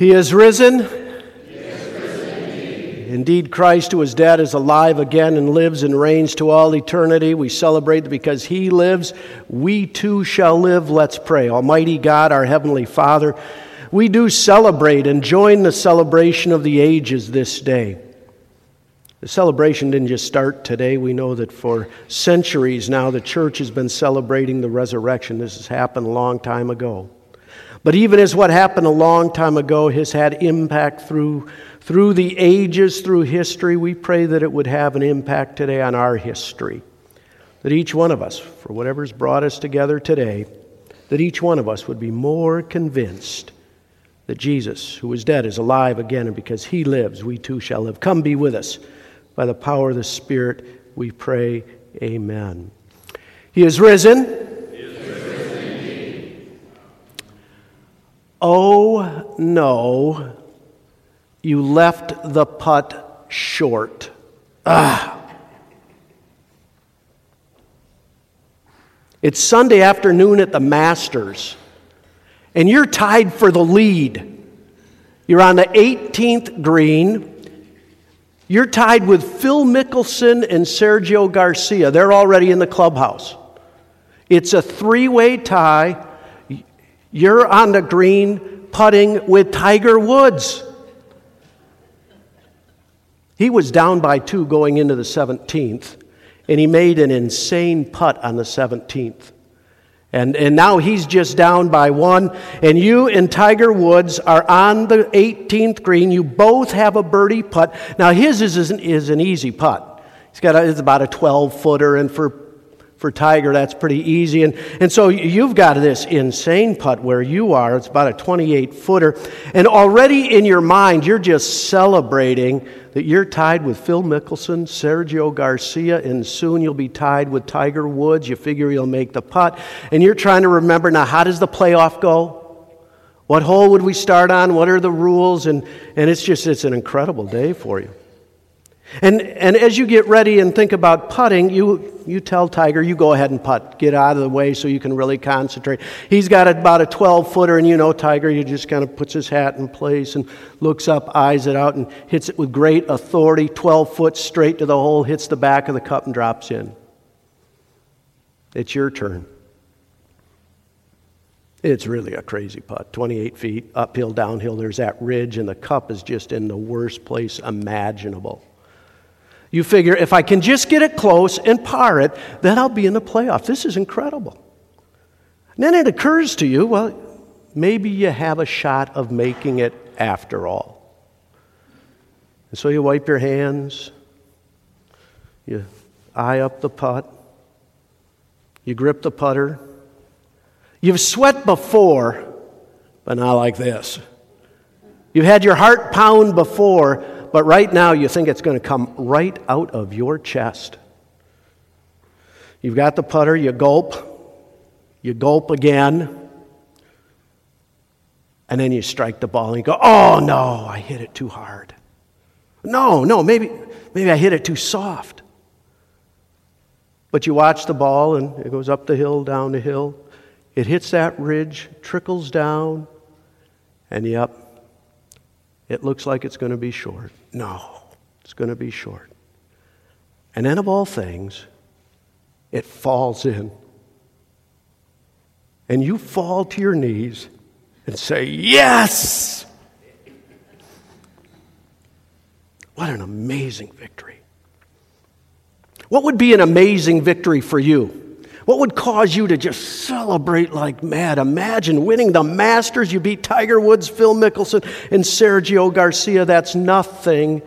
He is risen. Indeed, Christ, who is dead, is alive again and lives and reigns to all eternity. We celebrate because he lives, we too shall live. Let's pray. Almighty God, our Heavenly Father, we do celebrate and join the celebration of the ages this day. The celebration didn't just start today. We know that for centuries now the church has been celebrating the resurrection. This has happened a long time ago. But even as what happened a long time ago has had impact through through the ages, through history, we pray that it would have an impact today on our history. That each one of us, for whatever's brought us together today, that each one of us would be more convinced that Jesus, who is dead, is alive again, and because he lives, we too shall live. Come be with us. By the power of the Spirit, we pray, Amen. He is risen. He is risen oh, no you left the putt short. Ah. It's Sunday afternoon at the Masters, and you're tied for the lead. You're on the 18th green. You're tied with Phil Mickelson and Sergio Garcia. They're already in the clubhouse. It's a three way tie. You're on the green putting with Tiger Woods. He was down by two going into the 17th, and he made an insane putt on the 17th. And, and now he's just down by one, and you and Tiger Woods are on the 18th green. You both have a birdie putt. Now, his is, is an easy putt. He's got a, it's about a 12 footer, and for for Tiger, that's pretty easy. And, and so you've got this insane putt where you are. It's about a 28 footer. And already in your mind, you're just celebrating that you're tied with Phil Mickelson, Sergio Garcia, and soon you'll be tied with Tiger Woods. You figure you'll make the putt. And you're trying to remember now, how does the playoff go? What hole would we start on? What are the rules? And, and it's just, it's an incredible day for you. And, and as you get ready and think about putting, you, you tell Tiger, you go ahead and putt. Get out of the way so you can really concentrate. He's got about a 12 footer, and you know, Tiger, he just kind of puts his hat in place and looks up, eyes it out, and hits it with great authority 12 foot straight to the hole, hits the back of the cup, and drops in. It's your turn. It's really a crazy putt. 28 feet, uphill, downhill. There's that ridge, and the cup is just in the worst place imaginable. You figure if I can just get it close and par it, then I'll be in the playoff. This is incredible. And then it occurs to you, well, maybe you have a shot of making it after all. And so you wipe your hands, you eye up the putt, you grip the putter. You've sweat before, but not like this. You've had your heart pound before, but right now you think it's going to come right out of your chest. You've got the putter, you gulp, you gulp again, and then you strike the ball and you go, oh no, I hit it too hard. No, no, maybe, maybe I hit it too soft. But you watch the ball and it goes up the hill, down the hill. It hits that ridge, trickles down, and yep, it looks like it's going to be short. No, it's going to be short. And then, of all things, it falls in. And you fall to your knees and say, Yes! What an amazing victory. What would be an amazing victory for you? What would cause you to just celebrate like mad? Imagine winning the Masters. You beat Tiger Woods, Phil Mickelson, and Sergio Garcia. That's nothing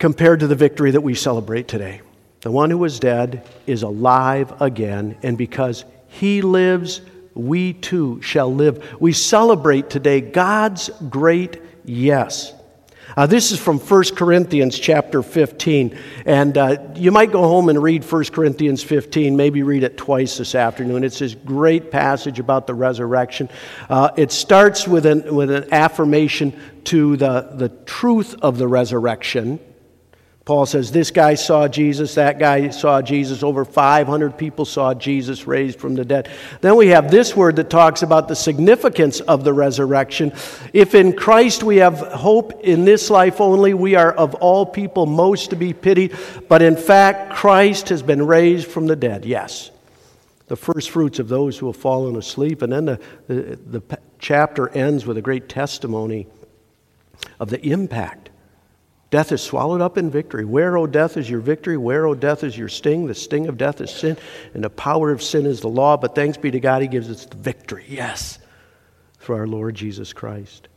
compared to the victory that we celebrate today. The one who was dead is alive again, and because he lives, we too shall live. We celebrate today God's great yes. Uh, this is from 1 Corinthians chapter 15. And uh, you might go home and read 1 Corinthians 15, maybe read it twice this afternoon. It's this great passage about the resurrection. Uh, it starts with an, with an affirmation to the, the truth of the resurrection. Paul says this guy saw Jesus, that guy saw Jesus, over 500 people saw Jesus raised from the dead. Then we have this word that talks about the significance of the resurrection. If in Christ we have hope in this life only, we are of all people most to be pitied. But in fact, Christ has been raised from the dead. Yes. The first fruits of those who have fallen asleep. And then the, the, the chapter ends with a great testimony of the impact Death is swallowed up in victory. Where, O death, is your victory? Where, O death, is your sting? The sting of death is sin, and the power of sin is the law. But thanks be to God, He gives us the victory, yes, through our Lord Jesus Christ.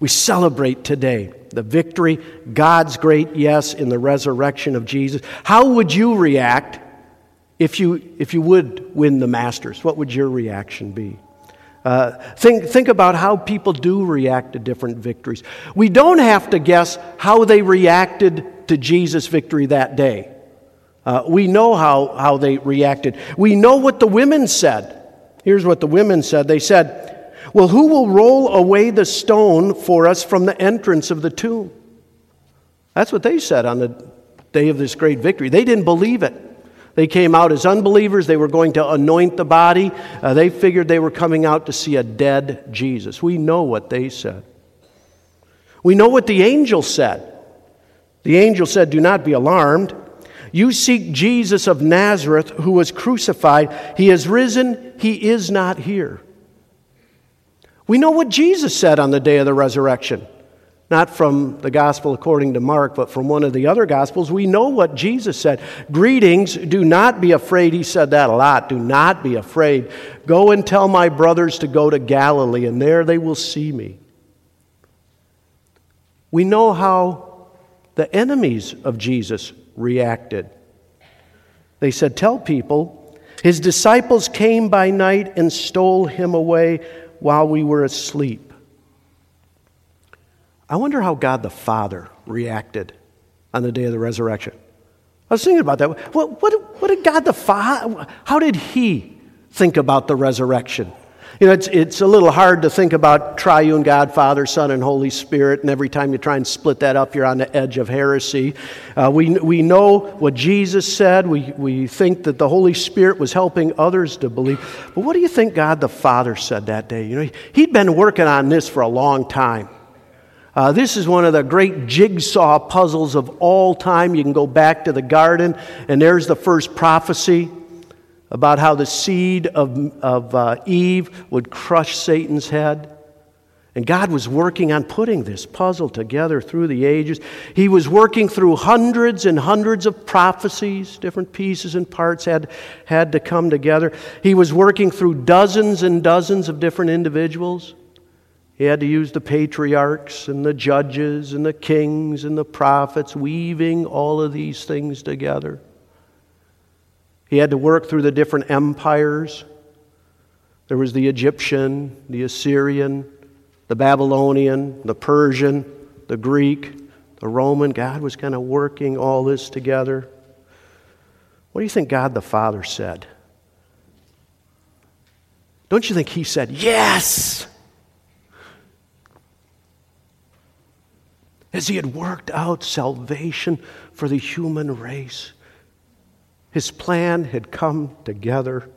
We celebrate today the victory, God's great yes, in the resurrection of Jesus. How would you react if you, if you would win the Masters? What would your reaction be? Uh, think, think about how people do react to different victories. We don't have to guess how they reacted to Jesus' victory that day. Uh, we know how, how they reacted. We know what the women said. Here's what the women said they said, Well, who will roll away the stone for us from the entrance of the tomb? That's what they said on the day of this great victory. They didn't believe it. They came out as unbelievers. They were going to anoint the body. Uh, they figured they were coming out to see a dead Jesus. We know what they said. We know what the angel said. The angel said, Do not be alarmed. You seek Jesus of Nazareth who was crucified. He has risen. He is not here. We know what Jesus said on the day of the resurrection not from the gospel according to Mark, but from one of the other gospels, we know what Jesus said. Greetings, do not be afraid. He said that a lot. Do not be afraid. Go and tell my brothers to go to Galilee, and there they will see me. We know how the enemies of Jesus reacted. They said, Tell people, his disciples came by night and stole him away while we were asleep. I wonder how God the Father reacted on the day of the resurrection. I was thinking about that. What, what, what did God the Father, how did He think about the resurrection? You know, it's, it's a little hard to think about triune God, Father, Son, and Holy Spirit, and every time you try and split that up, you're on the edge of heresy. Uh, we, we know what Jesus said. We, we think that the Holy Spirit was helping others to believe. But what do you think God the Father said that day? You know, he'd been working on this for a long time. Uh, this is one of the great jigsaw puzzles of all time. You can go back to the garden, and there's the first prophecy about how the seed of, of uh, Eve would crush Satan's head. And God was working on putting this puzzle together through the ages. He was working through hundreds and hundreds of prophecies, different pieces and parts had, had to come together. He was working through dozens and dozens of different individuals. He had to use the patriarchs and the judges and the kings and the prophets, weaving all of these things together. He had to work through the different empires. There was the Egyptian, the Assyrian, the Babylonian, the Persian, the Greek, the Roman. God was kind of working all this together. What do you think God the Father said? Don't you think He said, Yes? As he had worked out salvation for the human race. His plan had come together,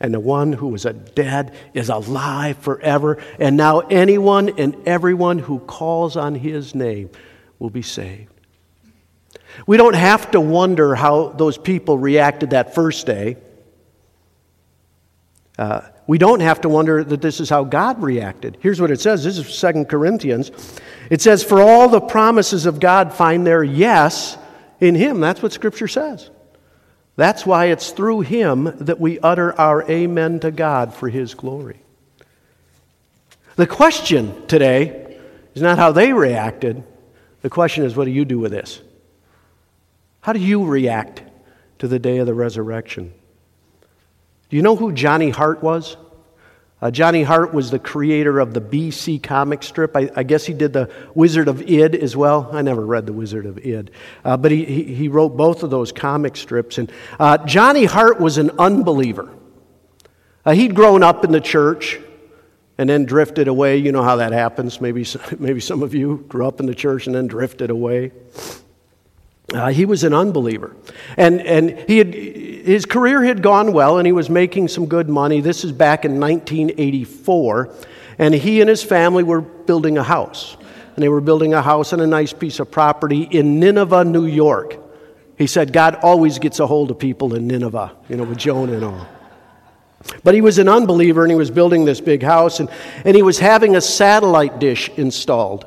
and the one who was dead is alive forever. And now anyone and everyone who calls on his name will be saved. We don't have to wonder how those people reacted that first day. Uh, we don't have to wonder that this is how God reacted. Here's what it says this is Second Corinthians. It says, For all the promises of God find their yes in Him. That's what Scripture says. That's why it's through Him that we utter our amen to God for His glory. The question today is not how they reacted. The question is, what do you do with this? How do you react to the day of the resurrection? Do you know who Johnny Hart was? Uh, Johnny Hart was the creator of the BC comic strip. I, I, guess he did the Wizard of Id as well. I never read the Wizard of Id, uh, but he, he, he, wrote both of those comic strips. And uh, Johnny Hart was an unbeliever. Uh, he'd grown up in the church and then drifted away. You know how that happens. Maybe, maybe some of you grew up in the church and then drifted away. Uh, he was an unbeliever. And, and he had, his career had gone well and he was making some good money. This is back in 1984. And he and his family were building a house. And they were building a house on a nice piece of property in Nineveh, New York. He said God always gets a hold of people in Nineveh, you know, with Jonah and all. But he was an unbeliever and he was building this big house and, and he was having a satellite dish installed.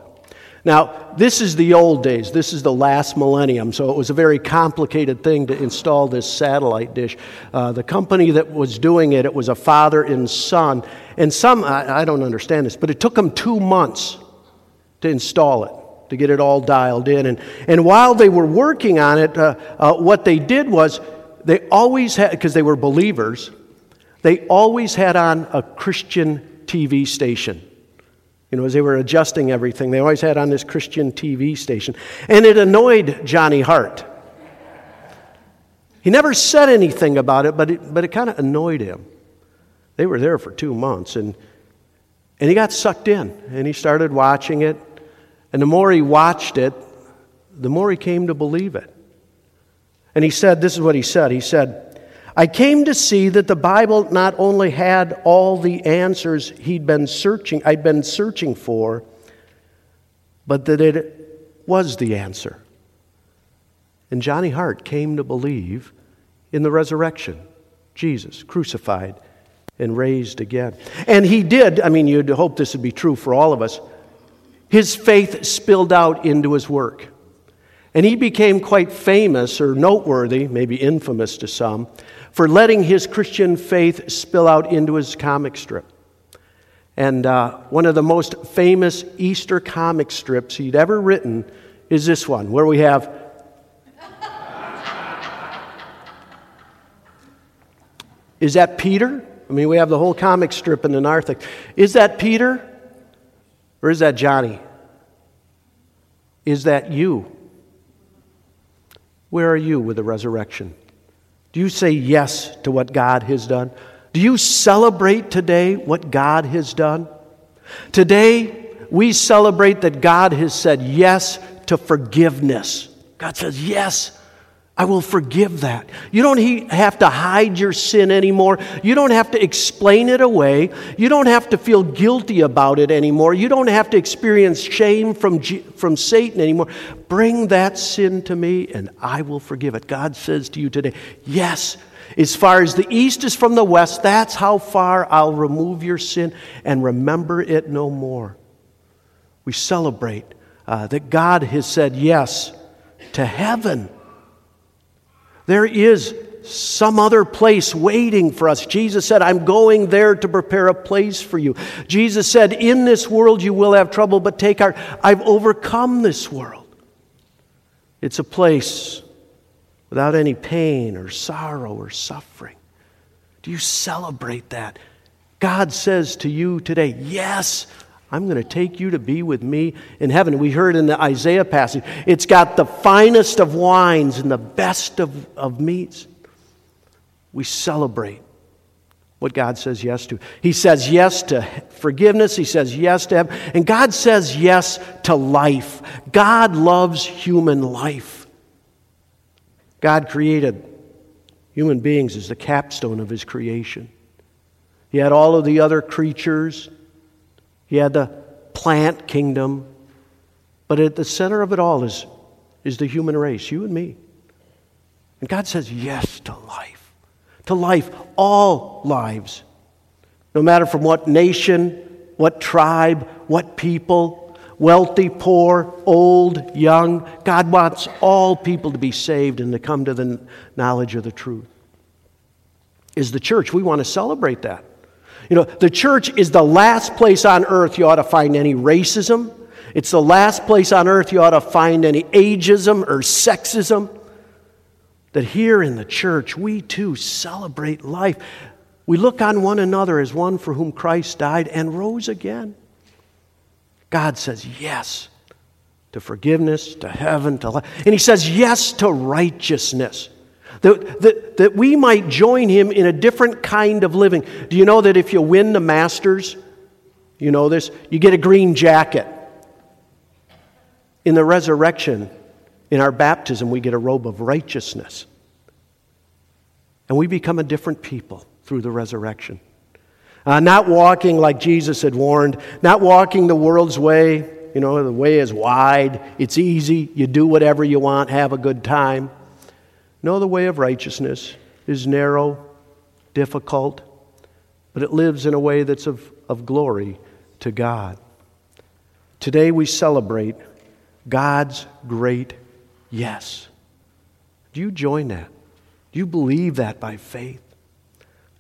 Now, this is the old days. This is the last millennium, so it was a very complicated thing to install this satellite dish. Uh, the company that was doing it, it was a father and son. And some, I, I don't understand this, but it took them two months to install it, to get it all dialed in. And, and while they were working on it, uh, uh, what they did was they always had, because they were believers, they always had on a Christian TV station. You know, as they were adjusting everything, they always had on this Christian TV station. And it annoyed Johnny Hart. He never said anything about it, but it, but it kind of annoyed him. They were there for two months, and, and he got sucked in, and he started watching it. And the more he watched it, the more he came to believe it. And he said, This is what he said. He said, I came to see that the Bible not only had all the answers he'd been searching, I'd been searching for, but that it was the answer. And Johnny Hart came to believe in the resurrection, Jesus crucified and raised again. And he did, I mean, you'd hope this would be true for all of us. His faith spilled out into his work. And he became quite famous or noteworthy, maybe infamous to some, for letting his Christian faith spill out into his comic strip. And uh, one of the most famous Easter comic strips he'd ever written is this one, where we have. is that Peter? I mean, we have the whole comic strip in the narthex. Is that Peter? Or is that Johnny? Is that you? Where are you with the resurrection? Do you say yes to what God has done? Do you celebrate today what God has done? Today, we celebrate that God has said yes to forgiveness. God says, Yes, I will forgive that. You don't have to hide your sin anymore. You don't have to explain it away. You don't have to feel guilty about it anymore. You don't have to experience shame from, from Satan anymore. Bring that sin to me and I will forgive it. God says to you today, Yes, as far as the east is from the west, that's how far I'll remove your sin and remember it no more. We celebrate uh, that God has said yes to heaven there is some other place waiting for us. Jesus said, I'm going there to prepare a place for you. Jesus said, In this world you will have trouble, but take heart. I've overcome this world. It's a place without any pain or sorrow or suffering. Do you celebrate that? God says to you today, Yes, I'm going to take you to be with me in heaven. We heard in the Isaiah passage, it's got the finest of wines and the best of, of meats. We celebrate what God says yes to. He says yes to forgiveness, He says yes to heaven, and God says yes to life. God loves human life. God created human beings as the capstone of His creation. He had all of the other creatures he had the plant kingdom. But at the center of it all is, is the human race, you and me. And God says yes to life. To life, all lives. No matter from what nation, what tribe, what people, wealthy, poor, old, young, God wants all people to be saved and to come to the knowledge of the truth. Is the church, we want to celebrate that. You know, the church is the last place on earth you ought to find any racism. It's the last place on earth you ought to find any ageism or sexism. That here in the church, we too celebrate life. We look on one another as one for whom Christ died and rose again. God says yes to forgiveness, to heaven, to life. And He says yes to righteousness that, that, that we might join him in a different kind of living. Do you know that if you win the Masters, you know this, you get a green jacket? In the resurrection, In our baptism, we get a robe of righteousness. And we become a different people through the resurrection. Uh, not walking like Jesus had warned, not walking the world's way. You know, the way is wide, it's easy, you do whatever you want, have a good time. No, the way of righteousness is narrow, difficult, but it lives in a way that's of, of glory to God. Today we celebrate God's great yes. Do you join that? Do you believe that by faith?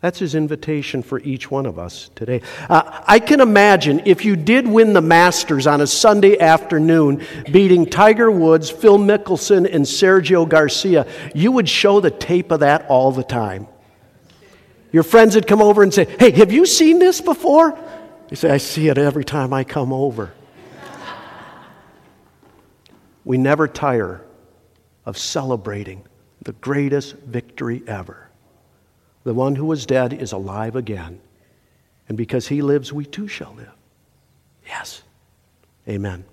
That's his invitation for each one of us today. Uh, I can imagine if you did win the Masters on a Sunday afternoon, beating Tiger Woods, Phil Mickelson, and Sergio Garcia, you would show the tape of that all the time. Your friends would come over and say, Hey, have you seen this before? You say, I see it every time I come over. we never tire of celebrating the greatest victory ever. The one who was dead is alive again. And because he lives, we too shall live. Yes. Amen.